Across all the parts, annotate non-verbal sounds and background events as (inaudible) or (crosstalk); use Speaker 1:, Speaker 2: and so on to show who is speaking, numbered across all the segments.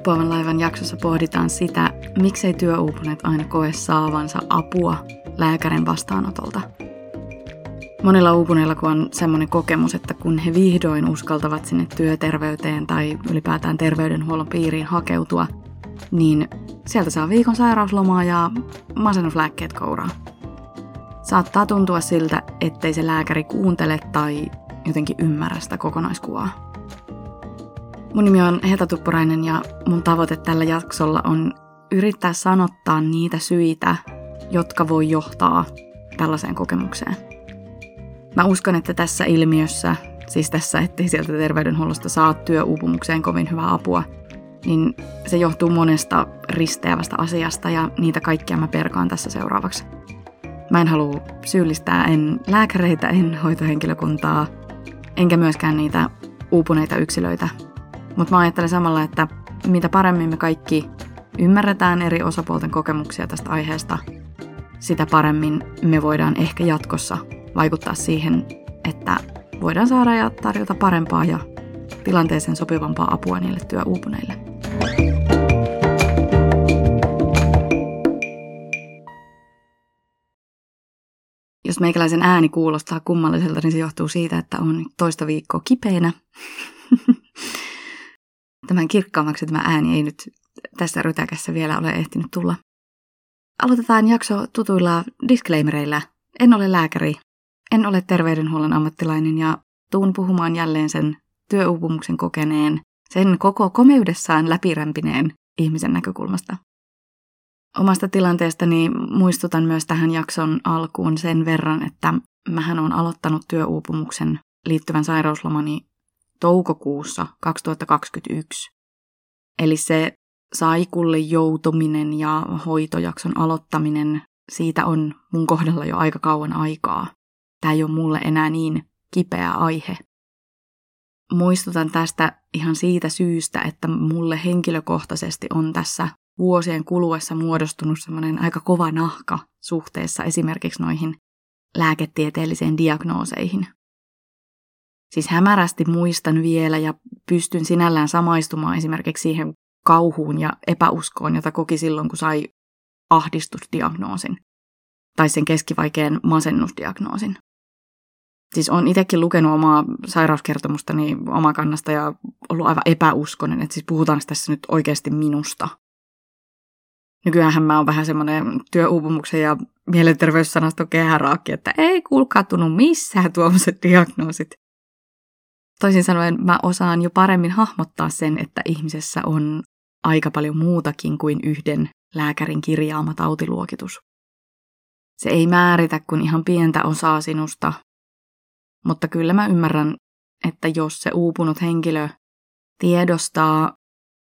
Speaker 1: Uppoavan laivan jaksossa pohditaan sitä, miksei työuupuneet aina koe saavansa apua lääkärin vastaanotolta. Monilla uupuneilla kun on semmoinen kokemus, että kun he vihdoin uskaltavat sinne työterveyteen tai ylipäätään terveydenhuollon piiriin hakeutua, niin sieltä saa viikon sairauslomaa ja masennuslääkkeet kouraa. Saattaa tuntua siltä, ettei se lääkäri kuuntele tai jotenkin ymmärrä sitä kokonaiskuvaa. Mun nimi on Heta Tuppurainen ja mun tavoite tällä jaksolla on yrittää sanottaa niitä syitä, jotka voi johtaa tällaiseen kokemukseen. Mä uskon, että tässä ilmiössä, siis tässä, ettei sieltä terveydenhuollosta saa työuupumukseen kovin hyvää apua, niin se johtuu monesta risteävästä asiasta ja niitä kaikkia mä perkaan tässä seuraavaksi. Mä en halua syyllistää en lääkäreitä, en hoitohenkilökuntaa, enkä myöskään niitä uupuneita yksilöitä. Mutta mä ajattelen samalla, että mitä paremmin me kaikki ymmärretään eri osapuolten kokemuksia tästä aiheesta, sitä paremmin me voidaan ehkä jatkossa vaikuttaa siihen, että voidaan saada ja tarjota parempaa ja tilanteeseen sopivampaa apua niille työuupuneille. Jos meikäläisen ääni kuulostaa kummalliselta, niin se johtuu siitä, että on toista viikkoa kipeänä. (laughs) Tämän kirkkaammaksi tämä ääni ei nyt tässä rytäkässä vielä ole ehtinyt tulla. Aloitetaan jakso tutuilla disclaimereilla. En ole lääkäri, en ole terveydenhuollon ammattilainen ja tuun puhumaan jälleen sen työuupumuksen kokeneen, sen koko komeudessaan läpirämpineen ihmisen näkökulmasta. Omasta tilanteestani muistutan myös tähän jakson alkuun sen verran, että mähän on aloittanut työuupumuksen liittyvän sairauslomani toukokuussa 2021. Eli se saikulle joutuminen ja hoitojakson aloittaminen, siitä on mun kohdalla jo aika kauan aikaa. Tämä ei ole mulle enää niin kipeä aihe. Muistutan tästä ihan siitä syystä, että mulle henkilökohtaisesti on tässä vuosien kuluessa muodostunut semmoinen aika kova nahka suhteessa esimerkiksi noihin lääketieteellisiin diagnooseihin. Siis hämärästi muistan vielä ja pystyn sinällään samaistumaan esimerkiksi siihen kauhuun ja epäuskoon, jota koki silloin, kun sai ahdistusdiagnoosin tai sen keskivaikean masennusdiagnoosin. Siis on itsekin lukenut omaa sairauskertomustani omakannasta ja ollut aivan epäuskonen, että siis puhutaan tässä nyt oikeasti minusta. Nykyään mä oon vähän semmoinen työuupumuksen ja mielenterveyssanaston kehäraakki, että ei kuulkaa tunnu missään tuommoiset diagnoosit. Toisin sanoen mä osaan jo paremmin hahmottaa sen, että ihmisessä on aika paljon muutakin kuin yhden lääkärin kirjaama tautiluokitus. Se ei määritä kuin ihan pientä osaa sinusta, mutta kyllä mä ymmärrän, että jos se uupunut henkilö tiedostaa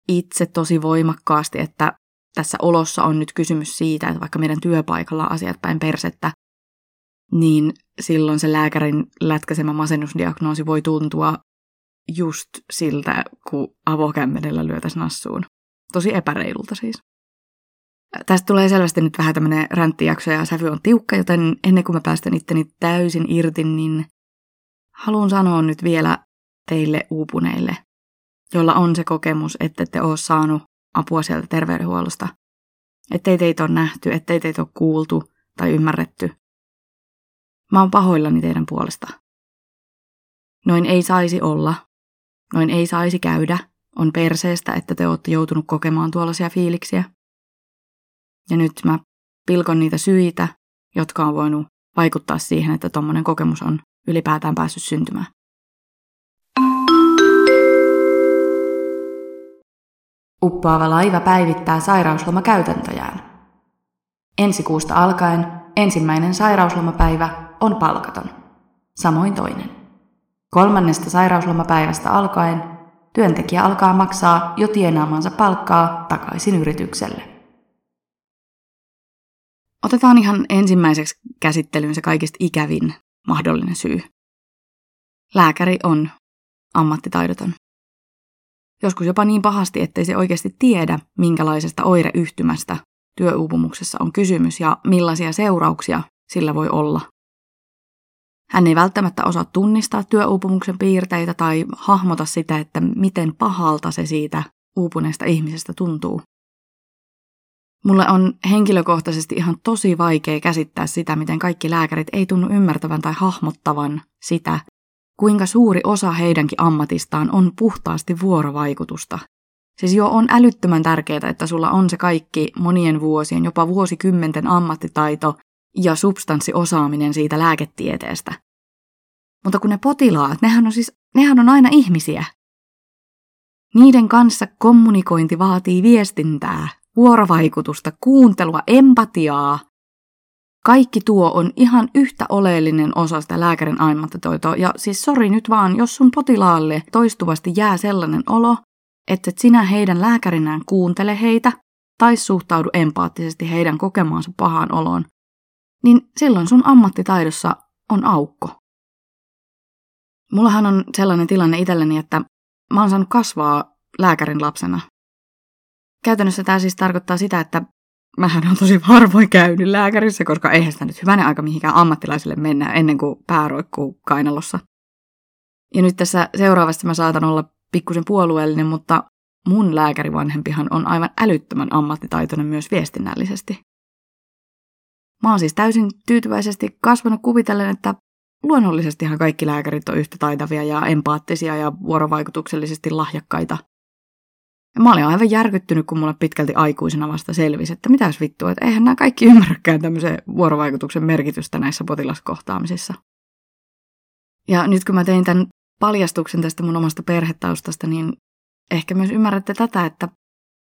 Speaker 1: itse tosi voimakkaasti, että tässä olossa on nyt kysymys siitä, että vaikka meidän työpaikalla on asiat päin persettä, niin silloin se lääkärin lätkäsemä masennusdiagnoosi voi tuntua just siltä, kun avokämmenellä lyötäisiin nassuun. Tosi epäreilulta siis. Tästä tulee selvästi nyt vähän tämmöinen ränttijakso ja sävy on tiukka, joten ennen kuin mä päästän itteni täysin irti, niin haluan sanoa nyt vielä teille uupuneille, joilla on se kokemus, että te ole saanut apua sieltä terveydenhuollosta. Ettei teitä ole nähty, ettei teitä ole kuultu tai ymmärretty. Mä oon pahoillani teidän puolesta. Noin ei saisi olla. Noin ei saisi käydä. On perseestä, että te olette joutunut kokemaan tuollaisia fiiliksiä. Ja nyt mä pilkon niitä syitä, jotka on voinut vaikuttaa siihen, että tuommoinen kokemus on ylipäätään päässyt syntymään. Uppoava laiva päivittää sairauslomakäytäntöjään. Ensi kuusta alkaen ensimmäinen sairauslomapäivä on palkaton. Samoin toinen. Kolmannesta sairauslomapäivästä alkaen työntekijä alkaa maksaa jo tienaamansa palkkaa takaisin yritykselle. Otetaan ihan ensimmäiseksi käsittelyyn se kaikista ikävin mahdollinen syy. Lääkäri on ammattitaidoton. Joskus jopa niin pahasti, ettei se oikeasti tiedä, minkälaisesta oireyhtymästä työuupumuksessa on kysymys ja millaisia seurauksia sillä voi olla. Hän ei välttämättä osaa tunnistaa työuupumuksen piirteitä tai hahmota sitä, että miten pahalta se siitä uupuneesta ihmisestä tuntuu. Mulle on henkilökohtaisesti ihan tosi vaikea käsittää sitä, miten kaikki lääkärit ei tunnu ymmärtävän tai hahmottavan sitä, kuinka suuri osa heidänkin ammatistaan on puhtaasti vuorovaikutusta. Siis jo on älyttömän tärkeää, että sulla on se kaikki monien vuosien, jopa vuosikymmenten ammattitaito ja substanssiosaaminen siitä lääketieteestä. Mutta kun ne potilaat, nehän on siis, nehän on aina ihmisiä. Niiden kanssa kommunikointi vaatii viestintää, vuorovaikutusta, kuuntelua, empatiaa. Kaikki tuo on ihan yhtä oleellinen osa sitä lääkärin ammattitoitoa. Ja siis sori nyt vaan, jos sun potilaalle toistuvasti jää sellainen olo, että et sinä heidän lääkärinään kuuntele heitä tai suhtaudu empaattisesti heidän kokemaansa pahaan oloon, niin silloin sun ammattitaidossa on aukko. Mullahan on sellainen tilanne itselleni, että mä oon saanut kasvaa lääkärin lapsena. Käytännössä tämä siis tarkoittaa sitä, että mähän on tosi harvoin käynyt lääkärissä, koska eihän sitä nyt hyvänen aika mihinkään ammattilaiselle mennä ennen kuin pää roikkuu kainalossa. Ja nyt tässä seuraavasti mä saatan olla pikkusen puolueellinen, mutta mun lääkärivanhempihan on aivan älyttömän ammattitaitoinen myös viestinnällisesti. Mä oon siis täysin tyytyväisesti kasvanut kuvitellen, että luonnollisestihan kaikki lääkärit on yhtä taitavia ja empaattisia ja vuorovaikutuksellisesti lahjakkaita. Ja mä olin aivan järkyttynyt, kun mulle pitkälti aikuisena vasta selvisi, että mitäs vittua, että eihän nämä kaikki ymmärräkään tämmöisen vuorovaikutuksen merkitystä näissä potilaskohtaamisissa. Ja nyt kun mä tein tämän paljastuksen tästä mun omasta perhetaustasta, niin ehkä myös ymmärrätte tätä, että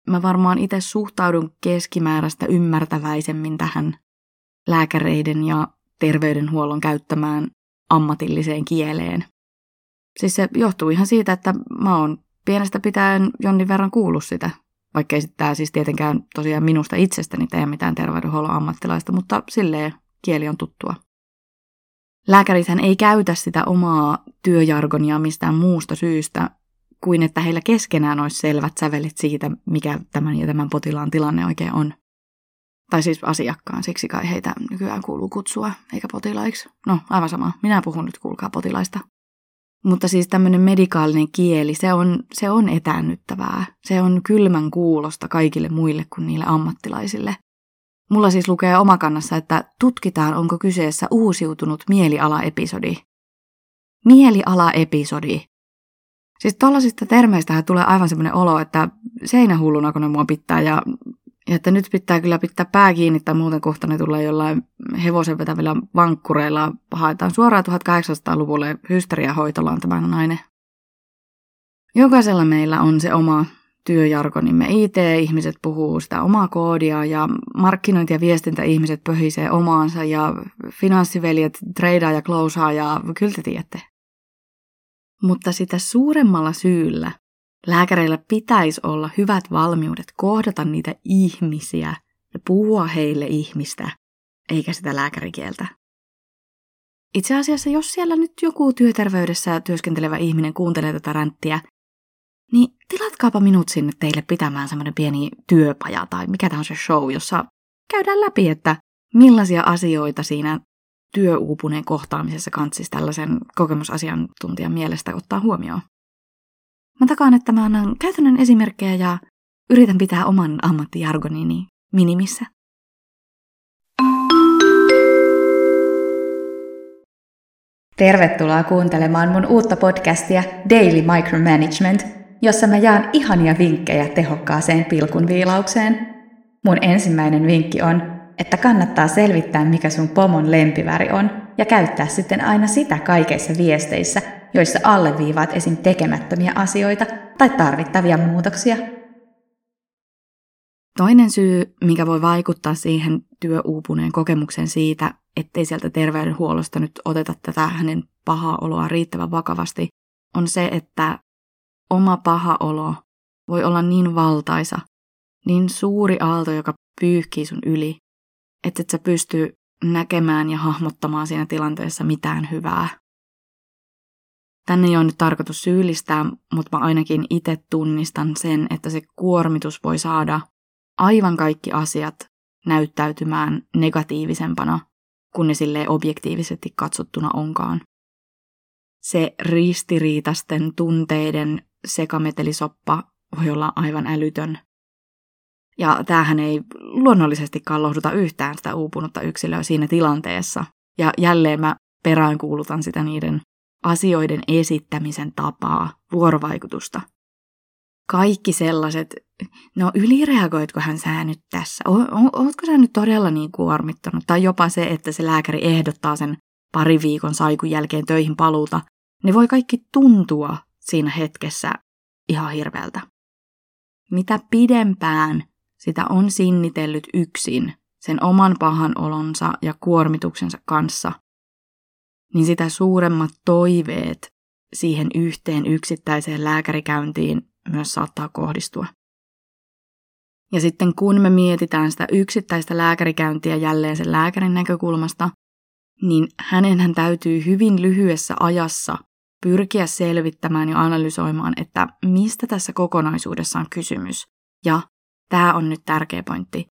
Speaker 1: mä varmaan itse suhtaudun keskimääräistä ymmärtäväisemmin tähän lääkäreiden ja terveydenhuollon käyttämään ammatilliseen kieleen. Siis se johtuu ihan siitä, että mä oon pienestä pitäen jonnin verran kuullut sitä, vaikka ei tämä siis tietenkään tosiaan minusta itsestäni tee mitään terveydenhuollon ammattilaista, mutta silleen kieli on tuttua. Lääkärithän ei käytä sitä omaa työjargonia mistään muusta syystä kuin että heillä keskenään olisi selvät sävelit siitä, mikä tämän ja tämän potilaan tilanne oikein on. Tai siis asiakkaan, siksi kai heitä nykyään kuuluu kutsua, eikä potilaiksi. No, aivan sama. Minä puhun nyt, kuulkaa potilaista. Mutta siis tämmöinen medikaalinen kieli, se on, se on etäännyttävää. Se on kylmän kuulosta kaikille muille kuin niille ammattilaisille. Mulla siis lukee omakannassa, että tutkitaan, onko kyseessä uusiutunut mielialaepisodi. Mielialaepisodi. Siis tollasista termeistähän tulee aivan semmoinen olo, että seinähulluna kun ne mua pitää ja, ja että nyt pitää kyllä pitää pää kiinni tai muuten kohta ne tulee jollain hevosen vetävillä vankkureilla. Haetaan suoraan 1800-luvulle hysteriahoitolaan tämä nainen. Jokaisella meillä on se oma työjargonimme. IT-ihmiset puhuu sitä omaa koodia ja markkinointi- ja viestintäihmiset pöhisee omaansa ja finanssiveljet treidaa ja klousaa ja kyllä te tiedätte. Mutta sitä suuremmalla syyllä lääkäreillä pitäisi olla hyvät valmiudet kohdata niitä ihmisiä ja puhua heille ihmistä, eikä sitä lääkärikieltä. Itse asiassa, jos siellä nyt joku työterveydessä työskentelevä ihminen kuuntelee tätä ränttiä, niin tilatkaapa minut sinne teille pitämään semmoinen pieni työpaja tai mikä se show, jossa käydään läpi, että millaisia asioita siinä työuupuneen kohtaamisessa kantsisi tällaisen kokemusasiantuntijan mielestä ottaa huomioon. Mä takaan, että mä annan käytännön esimerkkejä ja yritän pitää oman ammattijargonini minimissä.
Speaker 2: Tervetuloa kuuntelemaan mun uutta podcastia Daily Micromanagement, jossa mä jaan ihania vinkkejä tehokkaaseen pilkunviilaukseen. Mun ensimmäinen vinkki on että kannattaa selvittää, mikä sun pomon lempiväri on, ja käyttää sitten aina sitä kaikissa viesteissä, joissa alleviivaat esim. tekemättömiä asioita tai tarvittavia muutoksia.
Speaker 1: Toinen syy, mikä voi vaikuttaa siihen työuupuneen kokemukseen siitä, ettei sieltä terveydenhuollosta nyt oteta tätä hänen pahaa oloa riittävän vakavasti, on se, että oma paha olo voi olla niin valtaisa, niin suuri aalto, joka pyyhkii sun yli, että et sä pysty näkemään ja hahmottamaan siinä tilanteessa mitään hyvää. Tänne ei ole nyt tarkoitus syyllistää, mutta mä ainakin itse tunnistan sen, että se kuormitus voi saada aivan kaikki asiat näyttäytymään negatiivisempana kuin ne sille objektiivisesti katsottuna onkaan. Se ristiriitasten tunteiden sekametelisoppa voi olla aivan älytön. Ja tämähän ei luonnollisestikaan lohduta yhtään sitä uupunutta yksilöä siinä tilanteessa. Ja jälleen mä peräänkuulutan sitä niiden asioiden esittämisen tapaa, vuorovaikutusta. Kaikki sellaiset, no ylireagoitkohan sä nyt tässä? O, o, ootko sä nyt todella niin kuormittanut? Tai jopa se, että se lääkäri ehdottaa sen pari viikon saikun jälkeen töihin paluuta. Ne voi kaikki tuntua siinä hetkessä ihan hirveältä. Mitä pidempään sitä on sinnitellyt yksin sen oman pahan olonsa ja kuormituksensa kanssa, niin sitä suuremmat toiveet siihen yhteen yksittäiseen lääkärikäyntiin myös saattaa kohdistua. Ja sitten kun me mietitään sitä yksittäistä lääkärikäyntiä jälleen sen lääkärin näkökulmasta, niin hänenhän täytyy hyvin lyhyessä ajassa pyrkiä selvittämään ja analysoimaan, että mistä tässä kokonaisuudessa on kysymys. Ja tämä on nyt tärkeä pointti.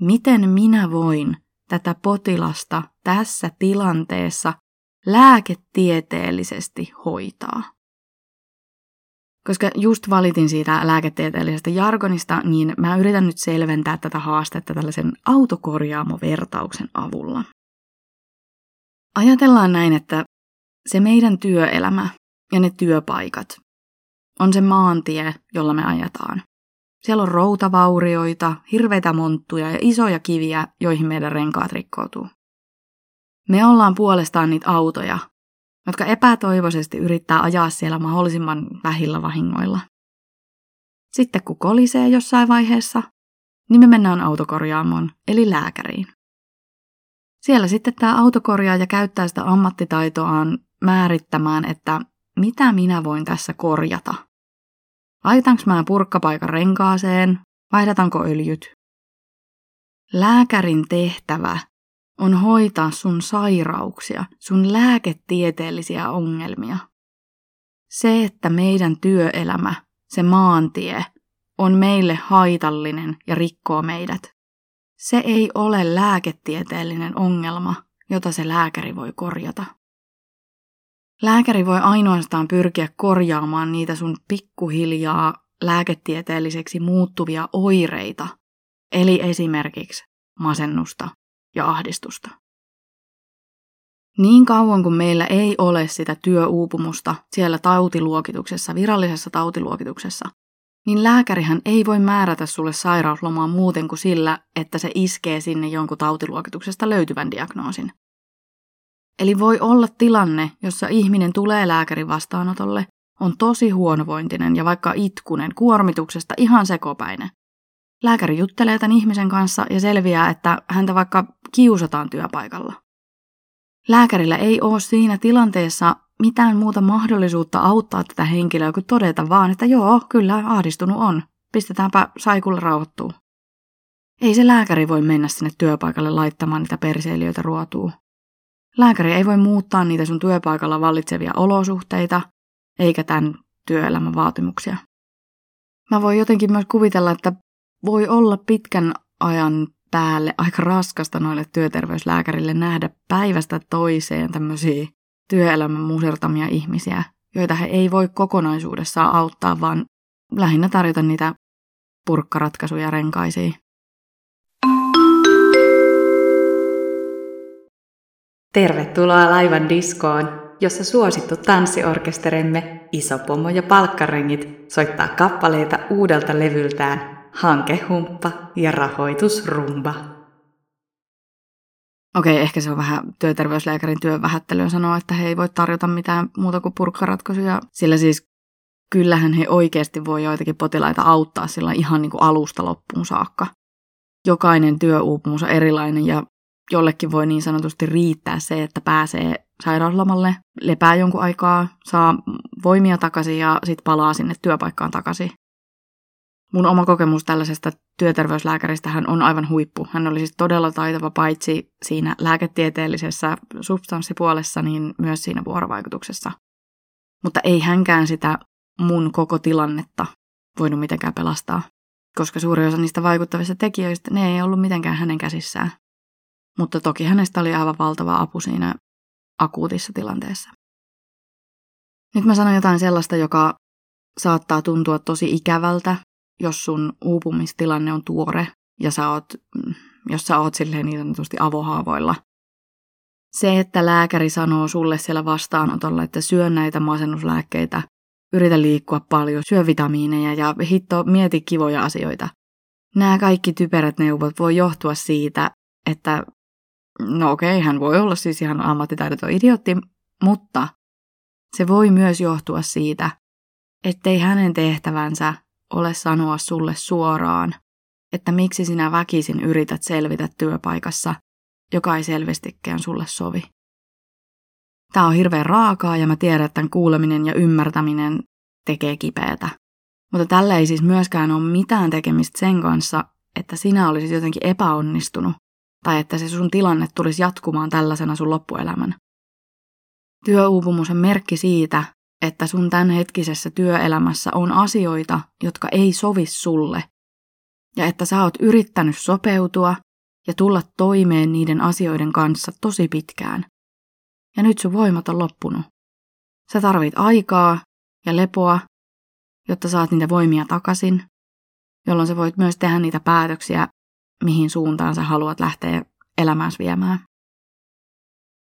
Speaker 1: Miten minä voin tätä potilasta tässä tilanteessa lääketieteellisesti hoitaa? Koska just valitin siitä lääketieteellisestä jargonista, niin mä yritän nyt selventää tätä haastetta tällaisen autokorjaamovertauksen avulla. Ajatellaan näin, että se meidän työelämä ja ne työpaikat on se maantie, jolla me ajetaan. Siellä on routavaurioita, hirveitä monttuja ja isoja kiviä, joihin meidän renkaat rikkoutuu. Me ollaan puolestaan niitä autoja, jotka epätoivoisesti yrittää ajaa siellä mahdollisimman vähillä vahingoilla. Sitten kun kolisee jossain vaiheessa, niin me mennään autokorjaamoon, eli lääkäriin. Siellä sitten tämä autokorjaaja käyttää sitä ammattitaitoaan määrittämään, että mitä minä voin tässä korjata. Laitanko mä purkkapaikan renkaaseen, vaihdatanko öljyt? Lääkärin tehtävä on hoitaa sun sairauksia, sun lääketieteellisiä ongelmia. Se, että meidän työelämä, se maantie, on meille haitallinen ja rikkoo meidät. Se ei ole lääketieteellinen ongelma, jota se lääkäri voi korjata. Lääkäri voi ainoastaan pyrkiä korjaamaan niitä sun pikkuhiljaa lääketieteelliseksi muuttuvia oireita, eli esimerkiksi masennusta ja ahdistusta. Niin kauan kuin meillä ei ole sitä työuupumusta siellä tautiluokituksessa, virallisessa tautiluokituksessa, niin lääkärihän ei voi määrätä sulle sairauslomaa muuten kuin sillä, että se iskee sinne jonkun tautiluokituksesta löytyvän diagnoosin. Eli voi olla tilanne, jossa ihminen tulee lääkärin vastaanotolle, on tosi huonovointinen ja vaikka itkunen, kuormituksesta ihan sekopäinen. Lääkäri juttelee tämän ihmisen kanssa ja selviää, että häntä vaikka kiusataan työpaikalla. Lääkärillä ei ole siinä tilanteessa mitään muuta mahdollisuutta auttaa tätä henkilöä kuin todeta vaan, että joo, kyllä, ahdistunut on. Pistetäänpä saikulla rauhoittuu. Ei se lääkäri voi mennä sinne työpaikalle laittamaan niitä perseilijöitä ruotuu. Lääkäri ei voi muuttaa niitä sun työpaikalla vallitsevia olosuhteita, eikä tämän työelämän vaatimuksia. Mä voin jotenkin myös kuvitella, että voi olla pitkän ajan päälle aika raskasta noille työterveyslääkärille nähdä päivästä toiseen tämmöisiä työelämän musertamia ihmisiä, joita he ei voi kokonaisuudessaan auttaa, vaan lähinnä tarjota niitä purkkaratkaisuja renkaisiin.
Speaker 2: Tervetuloa Laivan diskoon, jossa suosittu tanssiorkesteremme Iso Pomo ja Palkkarengit soittaa kappaleita uudelta levyltään Hankehumppa ja Rahoitusrumba.
Speaker 1: Okei, ehkä se on vähän työterveyslääkärin työn vähättelyä sanoa, että he ei voi tarjota mitään muuta kuin purkkaratkaisuja. Sillä siis kyllähän he oikeasti voi joitakin potilaita auttaa sillä ihan niin kuin alusta loppuun saakka. Jokainen työuupumus on erilainen ja jollekin voi niin sanotusti riittää se, että pääsee sairauslomalle, lepää jonkun aikaa, saa voimia takaisin ja sitten palaa sinne työpaikkaan takaisin. Mun oma kokemus tällaisesta työterveyslääkäristä hän on aivan huippu. Hän oli siis todella taitava paitsi siinä lääketieteellisessä substanssipuolessa, niin myös siinä vuorovaikutuksessa. Mutta ei hänkään sitä mun koko tilannetta voinut mitenkään pelastaa, koska suuri osa niistä vaikuttavista tekijöistä, ne ei ollut mitenkään hänen käsissään. Mutta toki hänestä oli aivan valtava apu siinä akuutissa tilanteessa. Nyt mä sanon jotain sellaista, joka saattaa tuntua tosi ikävältä, jos sun uupumistilanne on tuore ja sä oot, mm, jos sä oot silleen niin sanotusti avohaavoilla. Se, että lääkäri sanoo sulle siellä vastaanotolla, että syö näitä masennuslääkkeitä, yritä liikkua paljon, syö vitamiineja ja hitto, mieti kivoja asioita. Nämä kaikki typerät neuvot voi johtua siitä, että no okei, hän voi olla siis ihan ammattitaidoton idiootti, mutta se voi myös johtua siitä, ettei hänen tehtävänsä ole sanoa sulle suoraan, että miksi sinä väkisin yrität selvitä työpaikassa, joka ei selvästikään sulle sovi. Tämä on hirveän raakaa ja mä tiedän, että tämän kuuleminen ja ymmärtäminen tekee kipeätä. Mutta tällä ei siis myöskään ole mitään tekemistä sen kanssa, että sinä olisit jotenkin epäonnistunut tai että se sun tilanne tulisi jatkumaan tällaisena sun loppuelämän. Työuupumus on merkki siitä, että sun tämänhetkisessä työelämässä on asioita, jotka ei sovi sulle, ja että sä oot yrittänyt sopeutua ja tulla toimeen niiden asioiden kanssa tosi pitkään. Ja nyt sun voimat on loppunut. Sä tarvit aikaa ja lepoa, jotta saat niitä voimia takaisin, jolloin sä voit myös tehdä niitä päätöksiä, mihin suuntaan sä haluat lähteä elämääsi viemään.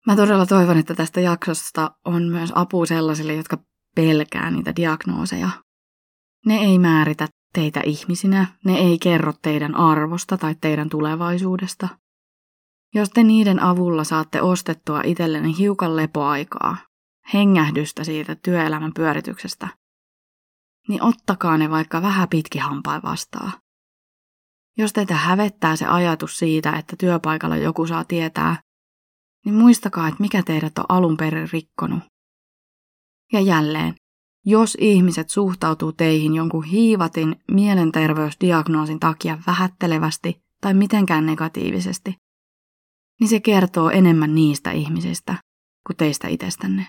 Speaker 1: Mä todella toivon, että tästä jaksosta on myös apu sellaisille, jotka pelkää niitä diagnooseja. Ne ei määritä teitä ihmisinä, ne ei kerro teidän arvosta tai teidän tulevaisuudesta. Jos te niiden avulla saatte ostettua itsellenne hiukan lepoaikaa, hengähdystä siitä työelämän pyörityksestä, niin ottakaa ne vaikka vähän pitkihampain vastaan. Jos teitä hävettää se ajatus siitä, että työpaikalla joku saa tietää, niin muistakaa, että mikä teidät on alun perin rikkonut. Ja jälleen, jos ihmiset suhtautuu teihin jonkun hiivatin mielenterveysdiagnoosin takia vähättelevästi tai mitenkään negatiivisesti, niin se kertoo enemmän niistä ihmisistä kuin teistä itsestänne.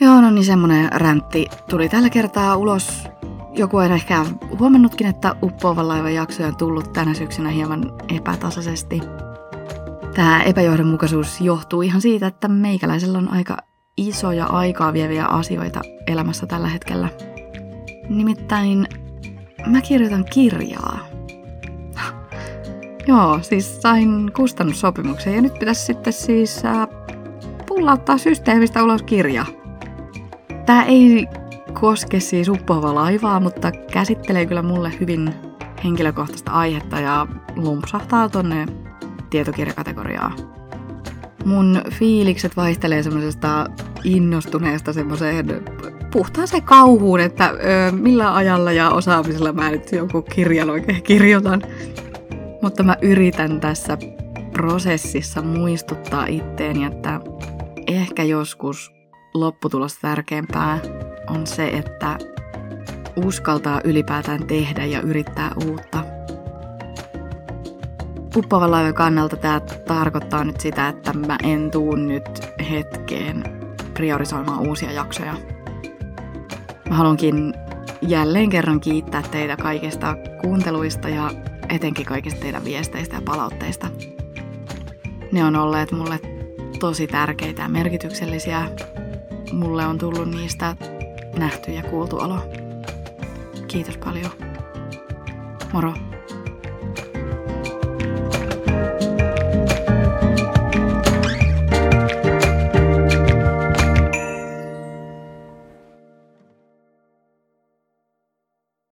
Speaker 1: Joo, no niin semmonen räntti tuli tällä kertaa ulos. Joku on ehkä huomannutkin, että uppoavan laivan jaksoja on tullut tänä syksynä hieman epätasaisesti. Tämä epäjohdonmukaisuus johtuu ihan siitä, että meikäläisellä on aika isoja aikaa vieviä asioita elämässä tällä hetkellä. Nimittäin mä kirjoitan kirjaa. (laughs) Joo, siis sain kustannussopimuksen ja nyt pitäisi sitten siis äh, pullauttaa systeemistä ulos kirja. Tämä ei koske siis uppoavaa laivaa, mutta käsittelee kyllä mulle hyvin henkilökohtaista aihetta ja lumpsahtaa tonne tietokirjakategoriaa. Mun fiilikset vaihtelee semmoisesta innostuneesta semmoiseen puhtaaseen kauhuun, että ö, millä ajalla ja osaamisella mä nyt jonkun kirjan oikein kirjoitan. Mutta mä yritän tässä prosessissa muistuttaa itteeni, että ehkä joskus lopputulos tärkeämpää on se, että uskaltaa ylipäätään tehdä ja yrittää uutta. Uppoavan laivan kannalta tämä tarkoittaa nyt sitä, että mä en tuu nyt hetkeen priorisoimaan uusia jaksoja. Mä haluankin jälleen kerran kiittää teitä kaikista kuunteluista ja etenkin kaikista teidän viesteistä ja palautteista. Ne on olleet mulle tosi tärkeitä ja merkityksellisiä. Mulle on tullut niistä nähty ja kuultu olo. Kiitos paljon. Moro!